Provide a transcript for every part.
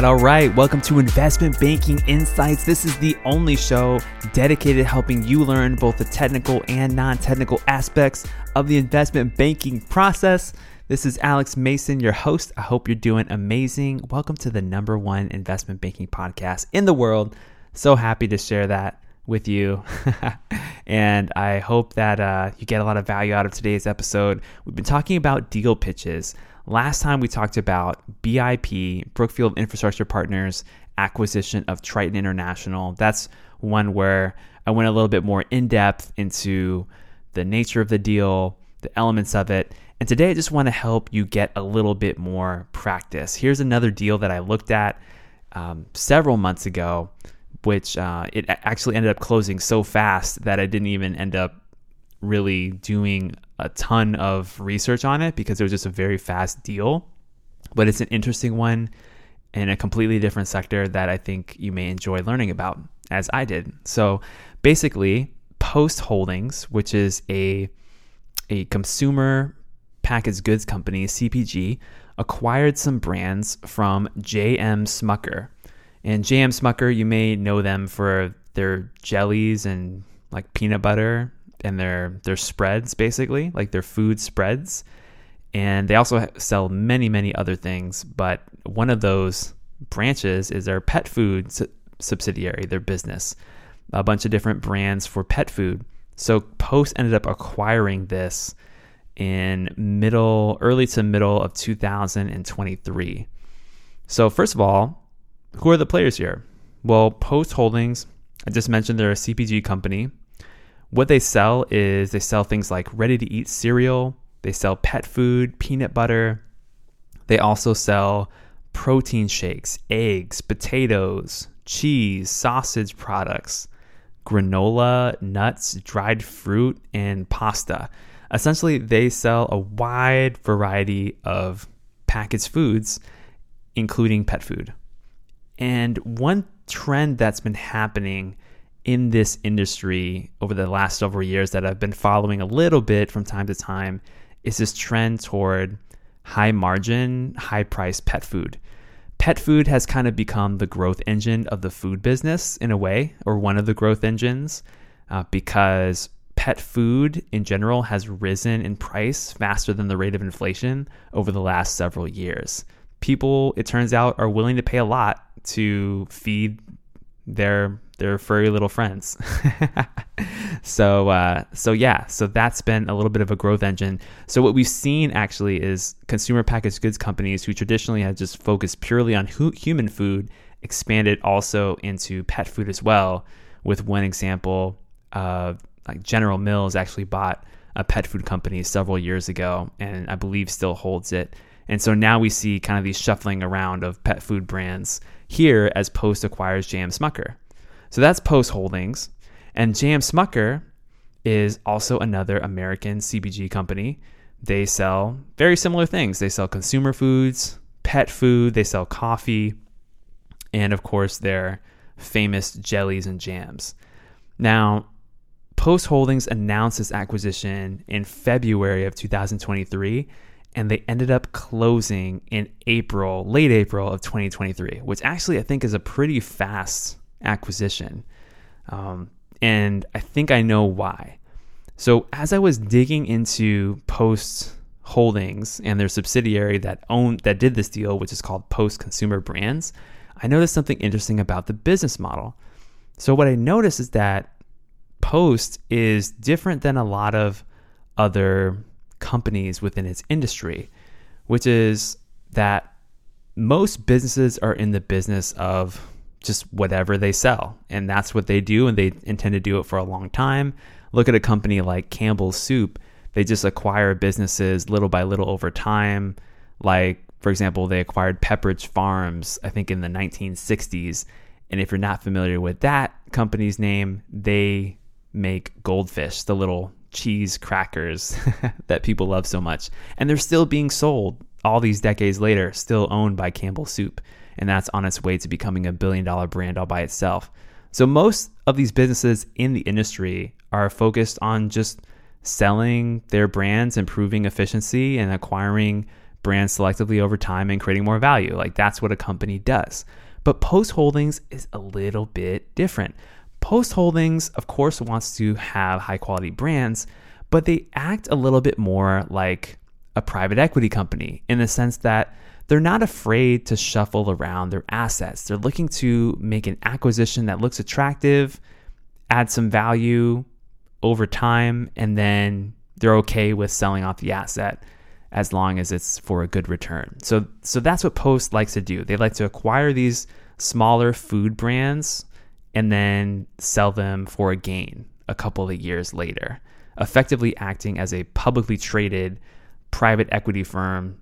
All right, all right. Welcome to Investment Banking Insights. This is the only show dedicated to helping you learn both the technical and non technical aspects of the investment banking process. This is Alex Mason, your host. I hope you're doing amazing. Welcome to the number one investment banking podcast in the world. So happy to share that with you. and I hope that uh, you get a lot of value out of today's episode. We've been talking about deal pitches. Last time we talked about BIP, Brookfield Infrastructure Partners acquisition of Triton International. That's one where I went a little bit more in depth into the nature of the deal, the elements of it. And today I just want to help you get a little bit more practice. Here's another deal that I looked at um, several months ago, which uh, it actually ended up closing so fast that I didn't even end up really doing a ton of research on it because it was just a very fast deal. But it's an interesting one in a completely different sector that I think you may enjoy learning about, as I did. So basically, Post Holdings, which is a a consumer packaged goods company, CPG, acquired some brands from JM Smucker. And JM Smucker, you may know them for their jellies and like peanut butter and their their spreads basically, like their food spreads. And they also sell many many other things, but one of those branches is their pet food su- subsidiary, their business. A bunch of different brands for pet food. So Post ended up acquiring this in middle early to middle of 2023. So first of all, who are the players here? Well, Post Holdings, I just mentioned they're a CPG company. What they sell is they sell things like ready to eat cereal, they sell pet food, peanut butter. They also sell protein shakes, eggs, potatoes, cheese, sausage products, granola, nuts, dried fruit, and pasta. Essentially, they sell a wide variety of packaged foods, including pet food. And one trend that's been happening in this industry over the last several years that I've been following a little bit from time to time is this trend toward high margin, high price pet food. Pet food has kind of become the growth engine of the food business in a way, or one of the growth engines, uh, because pet food in general has risen in price faster than the rate of inflation over the last several years. People, it turns out, are willing to pay a lot to feed their their furry little friends. so uh, so yeah, so that's been a little bit of a growth engine. So what we've seen actually is consumer packaged goods companies who traditionally had just focused purely on hu- human food expanded also into pet food as well. With one example, uh, like General Mills actually bought a pet food company several years ago, and I believe still holds it. And so now we see kind of these shuffling around of pet food brands here as Post acquires JM Smucker. So that's Post Holdings. And JM Smucker is also another American CPG company. They sell very similar things. They sell consumer foods, pet food, they sell coffee, and of course, their famous jellies and jams. Now, Post Holdings announced this acquisition in February of 2023, and they ended up closing in April, late April of 2023, which actually I think is a pretty fast acquisition. Um, and I think I know why. So as I was digging into Post Holdings and their subsidiary that owned that did this deal, which is called Post Consumer Brands, I noticed something interesting about the business model. So what I noticed is that Post is different than a lot of other companies within its industry, which is that most businesses are in the business of just whatever they sell. And that's what they do, and they intend to do it for a long time. Look at a company like Campbell's Soup. They just acquire businesses little by little over time. Like, for example, they acquired Pepperidge Farms, I think in the 1960s. And if you're not familiar with that company's name, they make goldfish, the little cheese crackers that people love so much. And they're still being sold all these decades later, still owned by Campbell Soup and that's on its way to becoming a billion dollar brand all by itself. So, most of these businesses in the industry are focused on just selling their brands, improving efficiency, and acquiring brands selectively over time and creating more value. Like that's what a company does. But Post Holdings is a little bit different. Post Holdings, of course, wants to have high quality brands, but they act a little bit more like a private equity company in the sense that they're not afraid to shuffle around their assets. They're looking to make an acquisition that looks attractive, add some value over time, and then they're okay with selling off the asset as long as it's for a good return. So so that's what Post likes to do. They like to acquire these smaller food brands and then sell them for a gain a couple of years later, effectively acting as a publicly traded private equity firm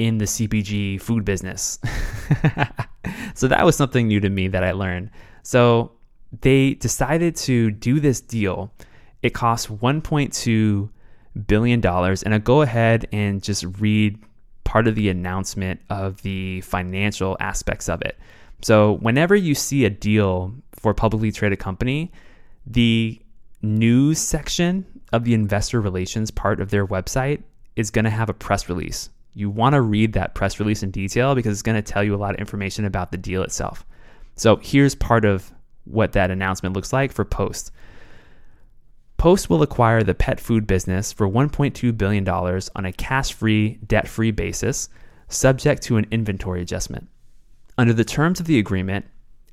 in the CPG food business. so that was something new to me that I learned. So they decided to do this deal. It cost 1.2 billion dollars and I'll go ahead and just read part of the announcement of the financial aspects of it. So, whenever you see a deal for a publicly traded company, the news section of the investor relations part of their website is going to have a press release. You want to read that press release in detail because it's going to tell you a lot of information about the deal itself. So, here's part of what that announcement looks like for Post. Post will acquire the pet food business for $1.2 billion on a cash free, debt free basis, subject to an inventory adjustment. Under the terms of the agreement,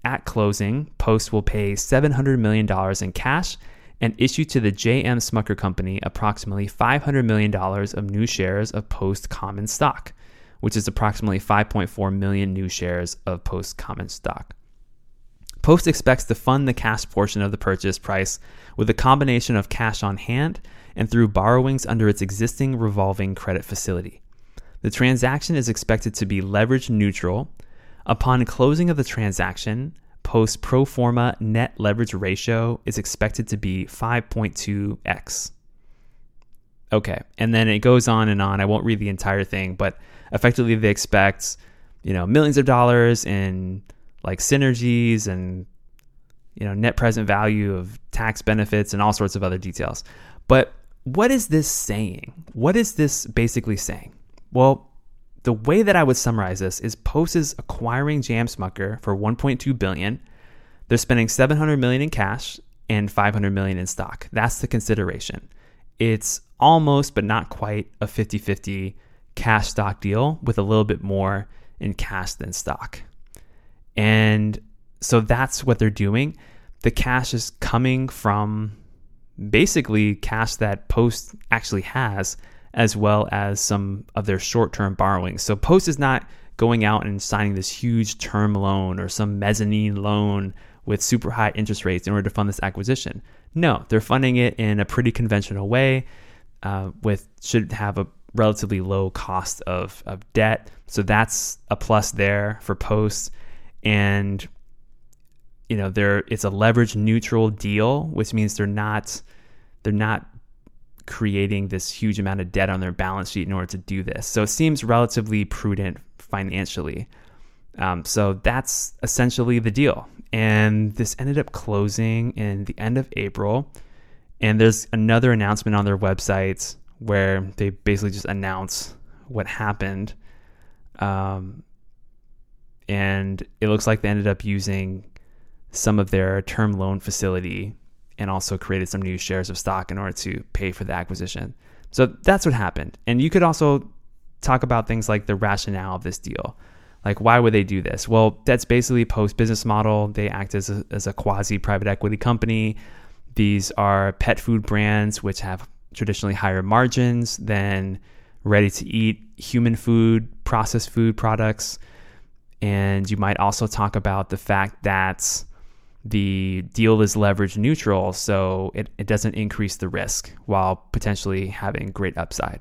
at closing, Post will pay $700 million in cash and issue to the J.M. Smucker Company approximately $500 million of new shares of Post common stock, which is approximately 5.4 million new shares of Post common stock. Post expects to fund the cash portion of the purchase price with a combination of cash on hand and through borrowings under its existing revolving credit facility. The transaction is expected to be leverage neutral. Upon closing of the transaction, Post pro forma net leverage ratio is expected to be 5.2x. Okay, and then it goes on and on. I won't read the entire thing, but effectively they expect, you know, millions of dollars in like synergies and you know net present value of tax benefits and all sorts of other details. But what is this saying? What is this basically saying? Well, the way that I would summarize this is Post is acquiring J.M. Smucker for 1.2 billion. They're spending 700 million in cash and 500 million in stock. That's the consideration. It's almost but not quite a 50-50 cash stock deal with a little bit more in cash than stock. And so that's what they're doing. The cash is coming from basically cash that Post actually has, as well as some of their short term borrowings. So Post is not going out and signing this huge term loan or some mezzanine loan with super high interest rates in order to fund this acquisition. No, they're funding it in a pretty conventional way, uh, with should have a relatively low cost of, of debt. So that's a plus there for Post and you know they're it's a leverage neutral deal which means they're not they're not creating this huge amount of debt on their balance sheet in order to do this. So it seems relatively prudent financially. Um, so that's essentially the deal. And this ended up closing in the end of april. And there's another announcement on their website where they basically just announce what happened. Um, and it looks like they ended up using some of their term loan facility and also created some new shares of stock in order to pay for the acquisition. So that's what happened. And you could also talk about things like the rationale of this deal. Like, why would they do this? Well, that's basically post business model. They act as a, as a quasi private equity company. These are pet food brands, which have traditionally higher margins than ready to eat human food, processed food products. And you might also talk about the fact that the deal is leverage neutral, so it, it doesn't increase the risk while potentially having great upside.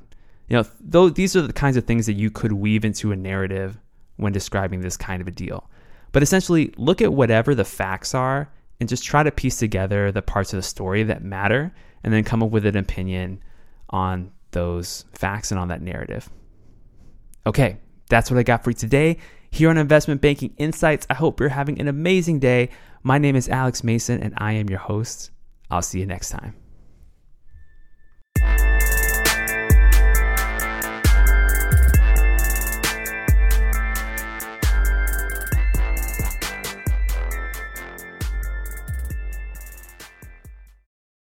You know, though these are the kinds of things that you could weave into a narrative when describing this kind of a deal. But essentially, look at whatever the facts are and just try to piece together the parts of the story that matter and then come up with an opinion on those facts and on that narrative. Okay, that's what I got for you today here on Investment Banking Insights. I hope you're having an amazing day. My name is Alex Mason, and I am your host. I'll see you next time.